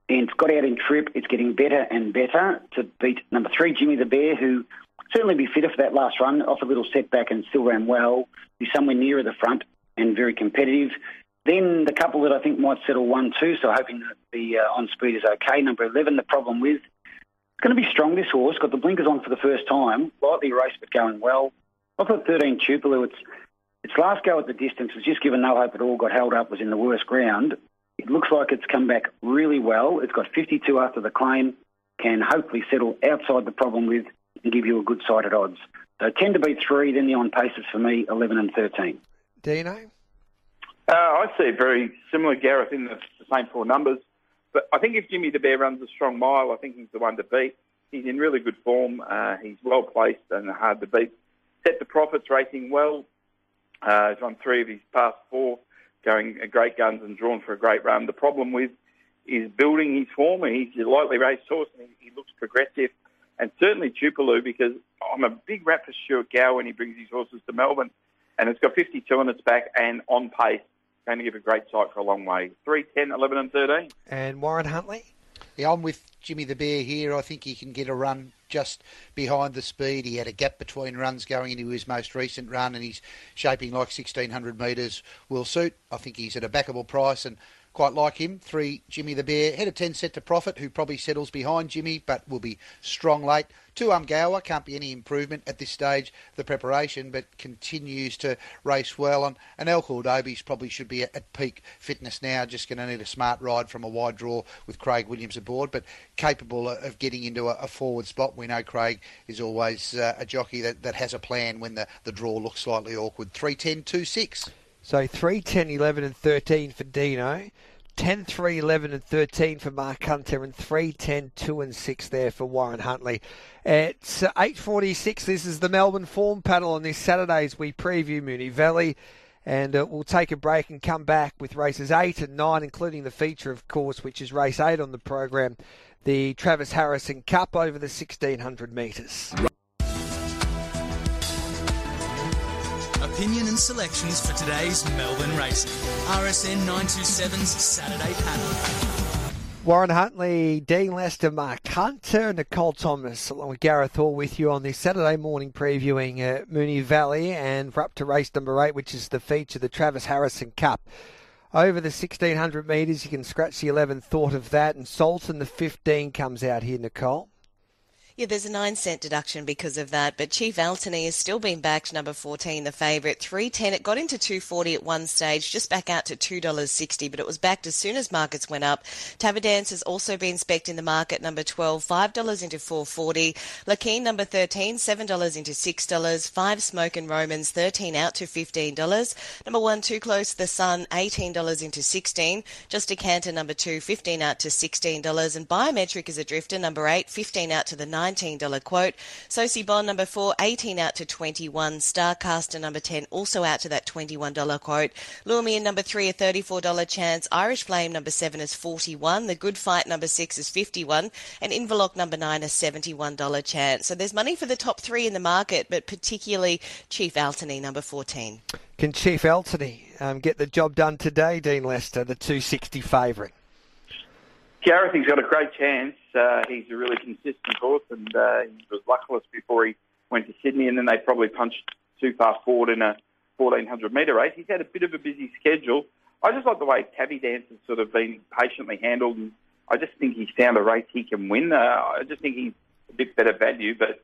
and it's got out in trip. It's getting better and better to beat number three, Jimmy the Bear, who certainly be fitter for that last run. Off a little setback and still ran well. Be somewhere nearer the front and very competitive. Then the couple that I think might settle one two. So hoping that the uh, on speed is okay. Number eleven, the problem with it's going to be strong. This horse got the blinkers on for the first time. Lightly raced but going well. I've got thirteen Tupelo. It's its last go at the distance was just given no hope at all. Got held up. Was in the worst ground. It looks like it's come back really well. It's got 52 after the claim, can hopefully settle outside the problem with and give you a good side at odds. So 10 to beat 3, then the on paces for me, 11 and 13. Dino? Uh, I see very similar, Gareth, in the, the same four numbers. But I think if Jimmy the Bear runs a strong mile, I think he's the one to beat. He's in really good form. Uh, he's well placed and hard to beat. Set the profits racing well. Uh, he's won three of his past four going great guns and drawn for a great run. The problem with is building his form. He's a lightly raced horse and he, he looks progressive. And certainly Tupelo because I'm a big rap for Stuart Gow when he brings his horses to Melbourne. And it's got 52 on its back and on pace. Going to give a great sight for a long way. 3, 10, 11 and 13. And Warren Huntley? Yeah, I'm with Jimmy the Bear here. I think he can get a run just behind the speed. He had a gap between runs going into his most recent run, and he's shaping like 1600 metres will suit. I think he's at a backable price, and quite like him. Three, Jimmy the Bear. Head of 10 set to profit, who probably settles behind Jimmy, but will be strong late. Two, Umgawa. Can't be any improvement at this stage the preparation, but continues to race well. And, and El Cordobes probably should be at, at peak fitness now. Just going to need a smart ride from a wide draw with Craig Williams aboard, but capable of getting into a, a forward spot. We know Craig is always uh, a jockey that, that has a plan when the, the draw looks slightly awkward. 3, 10, 2, 6. So 3, 10, 11 and 13 for Dino. 10, 3, 11 and 13 for Mark Hunter and 3, 10, 2 and 6 there for Warren Huntley. It's 8.46. This is the Melbourne Form Panel on this Saturday as we preview Moonee Valley. And uh, we'll take a break and come back with races 8 and 9, including the feature, of course, which is race 8 on the program, the Travis Harrison Cup over the 1600 metres. Opinion and selections for today's Melbourne racing. RSN 927's Saturday panel. Warren Huntley, Dean Lester, Mark Hunter, Nicole Thomas, along with Gareth Hall with you on this Saturday morning previewing uh, Moonee Valley. And we're up to race number eight, which is the feature, the Travis Harrison Cup. Over the 1600 metres, you can scratch the 11 thought of that. And Sultan, the 15, comes out here, Nicole. Yeah, there's a nine cent deduction because of that, but Chief Altony has still been backed number 14, the favourite. 310, it got into 240 at one stage, just back out to $2.60, but it was backed as soon as markets went up. Taverdance has also been specced in the market, number 12, $5 into 440. Lakeen, number 13, $7 into $6. 5 Smoke and Romans, 13 out to $15. Number 1, Too Close, to The Sun, $18 into 16 Just a Canter, number 2, 15 out to $16. And Biometric is a drifter, number 8, 15 out to the 9 $19 quote. Soci Bond number 4, 18 out to 21. Starcaster number 10, also out to that $21 quote. Lumiere number 3, a $34 chance. Irish Flame number 7 is 41. The Good Fight number 6 is 51. And Inverlock number 9 a $71 chance. So there's money for the top three in the market, but particularly Chief Altony number 14. Can Chief Altony um, get the job done today, Dean Lester, the 260 favourite? Gareth, he's got a great chance. Uh, he's a really consistent horse, and uh, he was luckless before he went to Sydney, and then they probably punched too far forward in a 1400 metre race. He's had a bit of a busy schedule. I just like the way Tabby Dance has sort of been patiently handled, and I just think he's found a race he can win. Uh, I just think he's a bit better value, but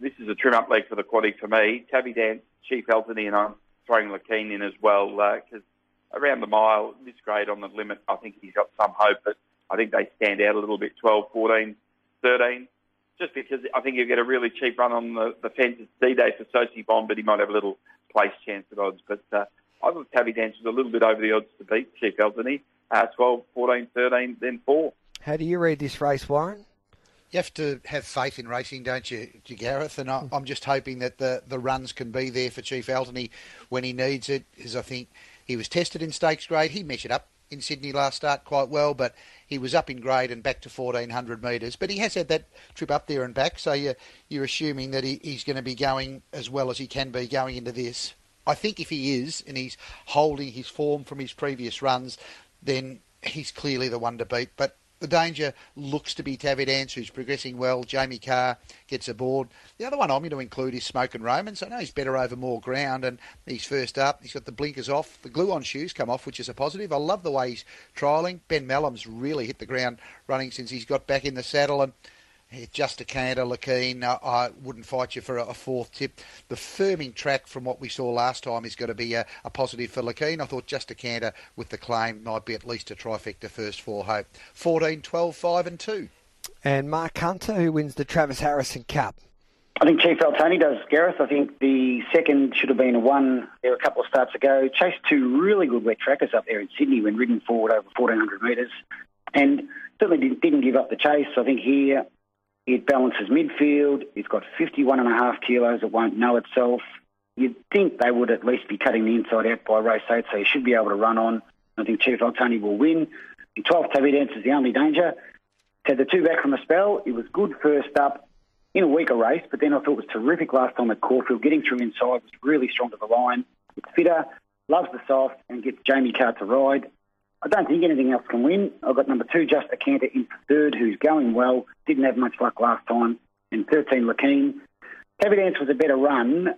this is a trim up leg for the quaddy for me. Tabby Dance, Chief Altony, and I'm throwing Lakeen in as well because around the mile, this grade on the limit, I think he's got some hope, but I think they stand out a little bit 12, 14, 13. Just because I think you get a really cheap run on the, the fence. It's D-Day for Soci Bond, but he might have a little place chance at odds. But uh, I thought Tabby Dance was a little bit over the odds to beat Chief Altony. Uh, 12, 14, 13, then 4. How do you read this race, Warren? You have to have faith in racing, don't you, Gareth? And I, am just hoping that the, the runs can be there for Chief Altony when he needs it, because I think he was tested in stakes grade. He measured up in Sydney last start quite well, but he was up in grade and back to 1400 metres. But he has had that trip up there and back, so you're, you're assuming that he, he's going to be going as well as he can be going into this. I think if he is, and he's holding his form from his previous runs, then he's clearly the one to beat. But the danger looks to be Tabby Dance, who's progressing well. Jamie Kah gets aboard. The other one I'm going to include is Smoke and Romans. I know he's better over more ground, and he's first up. He's got the blinkers off. The glue on shoes come off, which is a positive. I love the way he's trialling. Ben Melham's really hit the ground running since he's got back in the saddle, and just a canter, Lakeen. Uh, I wouldn't fight you for a, fourth tip. The firming track from what we saw last time is going to be a, a positive for Lakeen. I thought just a canter with the claim might be at least a trifecta first for hope. 14, 12, 5 and 2. And Mark Hunter, who wins the Travis Harrison Cup. I think Chief Altony does, Gareth. I think the second should have been a one there a couple of starts ago. Chased two really good wet trackers up there in Sydney when ridden forward over 1,400 metres. And certainly didn't give up the chase. I think here it balances midfield. It's got 51 and a half kilos. It won't know itself. You'd think they would at least be cutting the inside out by race eight, so you should be able to run on. I think Chief Altony will win. The 12th Tabby Dance is the only danger. Had the two back from a spell. It was good first up in a weaker race, but then I thought it was terrific last time at Caulfield. Getting through inside was really strong to the line. It's fitter, loves the soft, and gets Jamie Kah to ride. I don't think anything else can win. I've got number two, Just a Canter, in third, who's going well. Didn't have much luck last time. And 13, Lakeen. Evidence was a better run.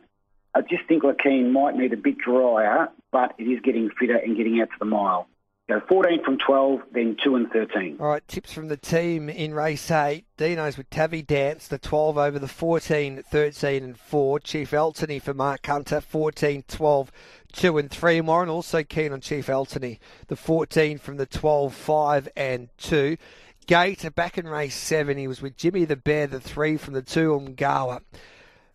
I just think Lakeen might need a bit drier, but it is getting fitter and getting out to the mile. Go 14 from 12, then 2 and 13. All right, tips from the team in race 8. Dino's with Tabby Dance, the 12 over the 14, 13 and 4. Chief Altony for Mark Hunter, 14, 12, 2 and 3. Warren also keen on Chief Altony, the 14 from the 12, 5 and 2. Gate, back in race 7, he was with Jimmy the Bear, the 3 from the 2, Umgawa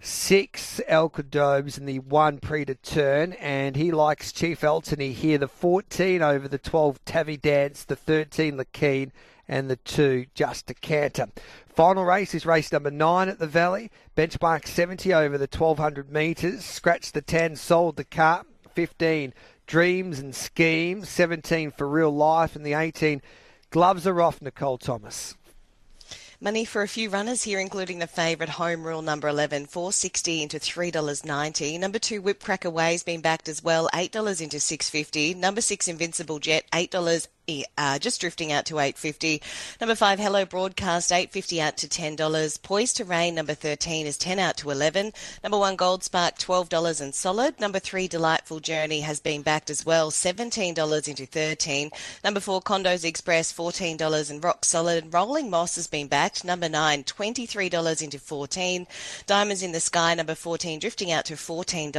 six El Cordobes and the one pre to turn, and he likes Chief Altony here. The 14 over the 12 Tavi Dance, the 13 Lakeen, and the two Just a Canter. Final race is race number nine at the Valley. Benchmark 70 over the 1200 metres. Scratch the 10, sold the car. 15 Dreams and Schemes. 17 for Real Life, and the 18 Gloves are off, Nicole Thomas. Money for a few runners here, including the favourite Home Rule number 11, 460 into $3.90. Number two, Whip Cracker Way's been backed as well, $8 into 650. Number six, Invincible Jet, $8 uh, just drifting out to 850. Number five, Hello Broadcast, 850 out to $10. Poised to Rain, number 13 is 10 out to 11. Number one, Gold Spark, $12 and solid. Number three, Delightful Journey has been backed as well, $17 into 13. Number four, Condos Express, $14 and rock solid. Rolling Moss has been backed. Number nine, $23 into 14. Diamonds in the Sky, number 14, drifting out to $14.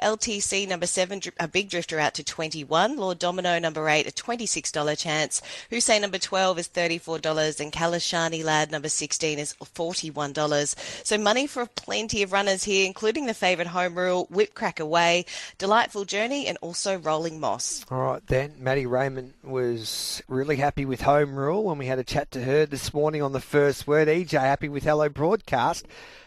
LTC, number seven, a big drifter out to 21. Lord Domino, number eight, a $26 $6 chance. Hussein number 12 is $34 and Kalashani Lad number 16 is $41. So money for plenty of runners here, including the favourite home rule, Whip Crack Away, Delightful Journey and also Rolling Moss. All right then, Maddie Raymond was really happy with home rule when we had a chat to her this morning on the first word. EJ happy with Hello Broadcast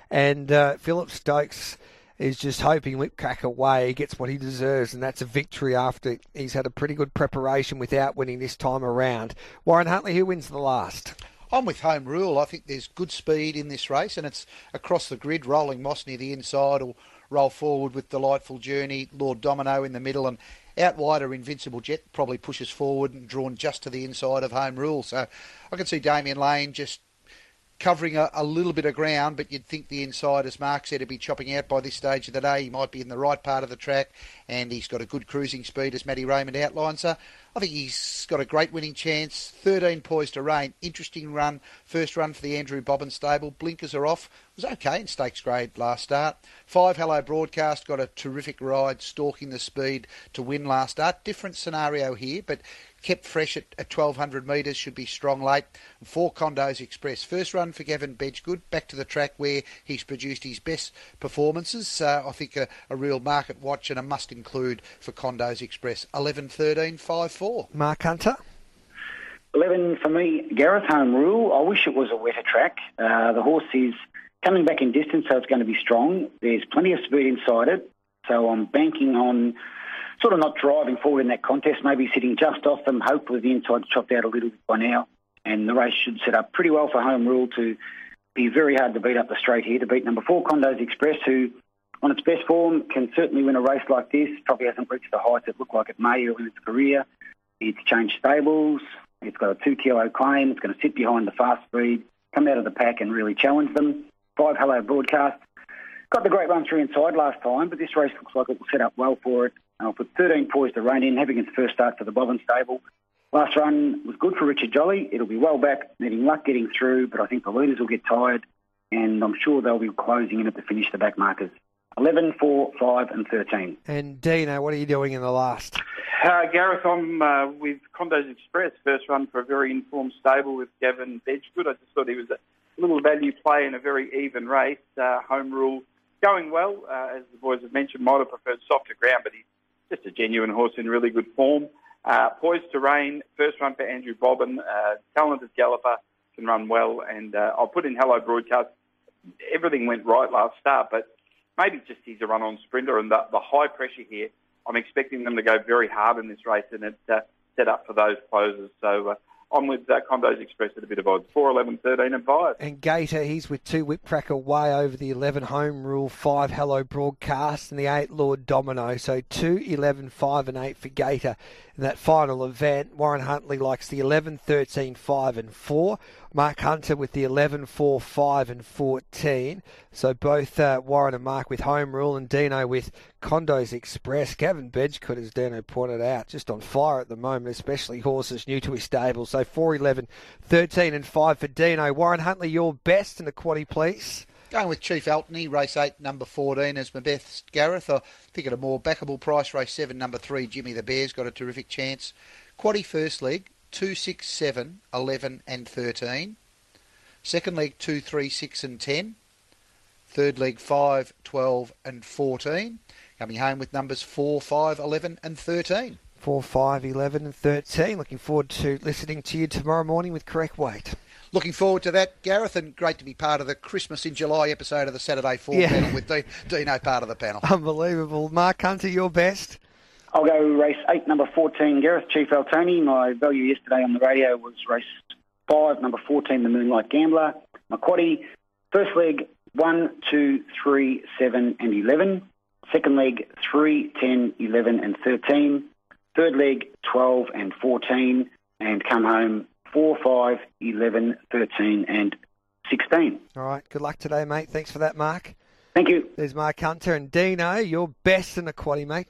and uh, Philip Stokes is just hoping Whipcrack away gets what he deserves, and that's a victory after he's had a pretty good preparation without winning this time around. Warren Huntley, who wins the last? I'm with home rule. I think there's good speed in this race, and it's across the grid. Rolling Moss near the inside will roll forward with Delightful Journey, Lord Domino in the middle, and out wider Invincible Jet probably pushes forward and drawn just to the inside of home rule. So I can see Damian Lane just covering a, a, little bit of ground, but you'd think the inside, as Mark said, to be chopping out by this stage of the day. He might be in the right part of the track, and he's got a good cruising speed, as Matty Raymond outlined. So I think he's got a great winning chance. 13 poised to rain. Interesting run. First run for the Andrew Bobbin stable. Blinkers are off. was okay in stakes grade last start. Five Hello Broadcast got a terrific ride, stalking the speed to win last start. Different scenario here, but kept fresh at, at 1200 metres, should be strong late. Four Condos Express. First run for Gavin Bedggood, back to the track where he's produced his best performances. Uh, I think a, a, real market watch and a must include for Condos Express. 11 13 5 4. Mark Hunter. 11 for me, Gareth Home Rule. I wish it was a wetter track. Uh, the horse is coming back in distance, so it's going to be strong. There's plenty of speed inside it, so I'm banking on sort of not driving forward in that contest, maybe sitting just off them, hopefully the inside's chopped out a little bit by now. And the race should set up pretty well for Home Rule to be very hard to beat up the straight here, to beat number four Condos Express, who on its best form can certainly win a race like this. Probably hasn't reached the heights it looked like it may in its career. It's changed stables. It's got a two kilo claim. It's going to sit behind the fast speed, come out of the pack and really challenge them. Five Hello broadcast. Got the great run through inside last time, but this race looks like it will set up well for it. I'll put 13 poised to rein in, having its first start for the Bobbin stable. Last run was good for Richard Jolly. It'll be well back, needing luck getting through, but I think the leaders will get tired, and I'm sure they'll be closing in at the finish the back markers. 11, 4, 5, and 13. And Dino, what are you doing in the last? Uh, Gareth, I'm uh, with Condos Express. First run for a very informed stable with Gavin Bedggood. I just thought he was a little value play in a very even race. Uh, home rule going well, uh, as the boys have mentioned. Might have preferred softer ground, but he's just a genuine horse in really good form. Uh, poised to reign, first run for Andrew Bobbin, uh, talented galloper, can run well, and uh, I'll put in Hello Broadcast. Everything went right last start, but maybe just he's a run-on sprinter, and the, the high pressure here, I'm expecting them to go very hard in this race, and it's uh, set up for those closes. So uh, I'm with uh, Condos Express at a bit of odds. 4, 11, 13 and 5. And Gator, he's with two Whip Cracker way over the 11 home rule, 5 Hello Broadcast, and the 8 Lord Domino. So 2, 11, 5 and 8 for Gator in that final event. Warren Huntley likes the 11, 13, 5 and 4. Mark Hunter with the 11, 4, 5 and 14. So both uh, Warren and Mark with home rule and Dino with Condos Express. Gavin Bedggood, as Dino pointed out, just on fire at the moment, especially horses new to his stable. So 4, 11, 13 and 5 for Dino. Warren Huntley, your best in the quaddy, please. Going with Chief Altony, race 8, number 14 as my best, Gareth. I think at a more backable price, race 7, number 3, Jimmy the Bear's got a terrific chance. Quaddy first leg, 2, 6, 7, 11 and 13. Second leg, 2, 3, 6 and 10. Third leg, 5, 12 and 14. Coming home with numbers 4, 5, 11 and 13. 4, 5, 11 and 13. Looking forward to listening to you tomorrow morning with correct weight. Looking forward to that, Gareth, and great to be part of the Christmas in July episode of the Saturday Four yeah. panel with Dino part of the panel. Unbelievable. Mark Hunter, your best. I'll go race eight, number 14, Gareth Chief Altony. My value yesterday on the radio was race five, number 14, the Moonlight Gambler. My quaddy, first leg, one, two, three, seven, and 11. Second leg, 3, 10, 11, and 13. Third leg, 12 and 14. And come home 4, 5, 11, 13, and 16. All right. Good luck today, mate. Thanks for that, Mark. Thank you. There's Mark Hunter and Dino. Your best in the quaddy, mate.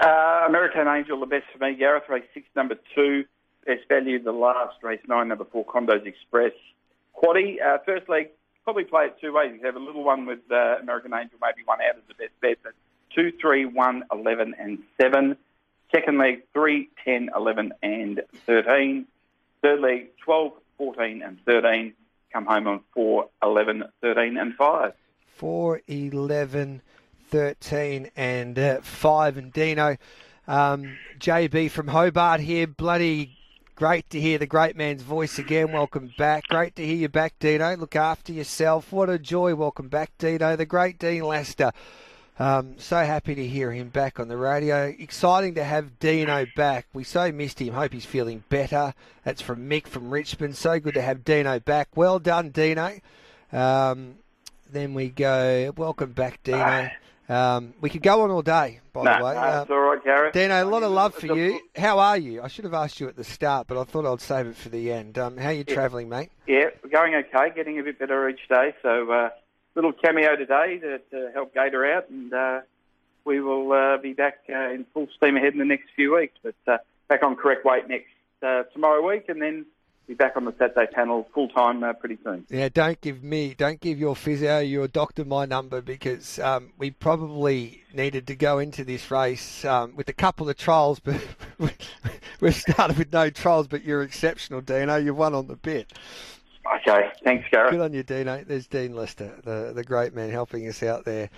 Uh, American Angel, the best for me. Gareth, race six, number two. Best value, the last race nine, number four, Condos Express. Quaddy, uh, first leg, probably play it two ways. You have a little one with uh, American Angel, maybe one out as the best bet, but two, three, one, 11, and seven. Second leg, 3, 10, 11, and 13. Third leg, 12, 14, and 13. Come home on 4, 11, 13, and 5. 4, 11, 13, and uh, 5. And Dino, um, JB from Hobart here. Bloody great to hear the great man's voice again. Welcome back. Great to hear you back, Dino. Look after yourself. What a joy. Welcome back, Dino. The great Dean Lester. Um, so happy to hear him back on the radio. Exciting to have Dino back. We so missed him. Hope he's feeling better. That's from Mick from Richmond. So good to have Dino back. Well done, Dino. Um, then we go. Welcome back, Dino. Um, we could go on all day, by no, the way. No, uh, all right, Gareth. Dino, a lot of love for you. How are you? I should have asked you at the start, but I thought I'd save it for the end. Um, how are you yeah. travelling, mate? Yeah, going okay. Getting a bit better each day. So uh, little cameo today to, to help Gator out, and uh, we will uh, be back uh, in full steam ahead in the next few weeks. But uh, back on correct weight next uh, tomorrow week, and then be back on the Saturday panel full time uh, pretty soon. Yeah, don't give me, don't give your physio, your doctor my number because um, we probably needed to go into this race um, with a couple of trials, [laughs] but we've started with no trials. But you're exceptional, Dino. You've won on the bit. Okay, thanks, Gareth. Good on you, Dino. Eh? There's Dean Lester, the the great man helping us out there.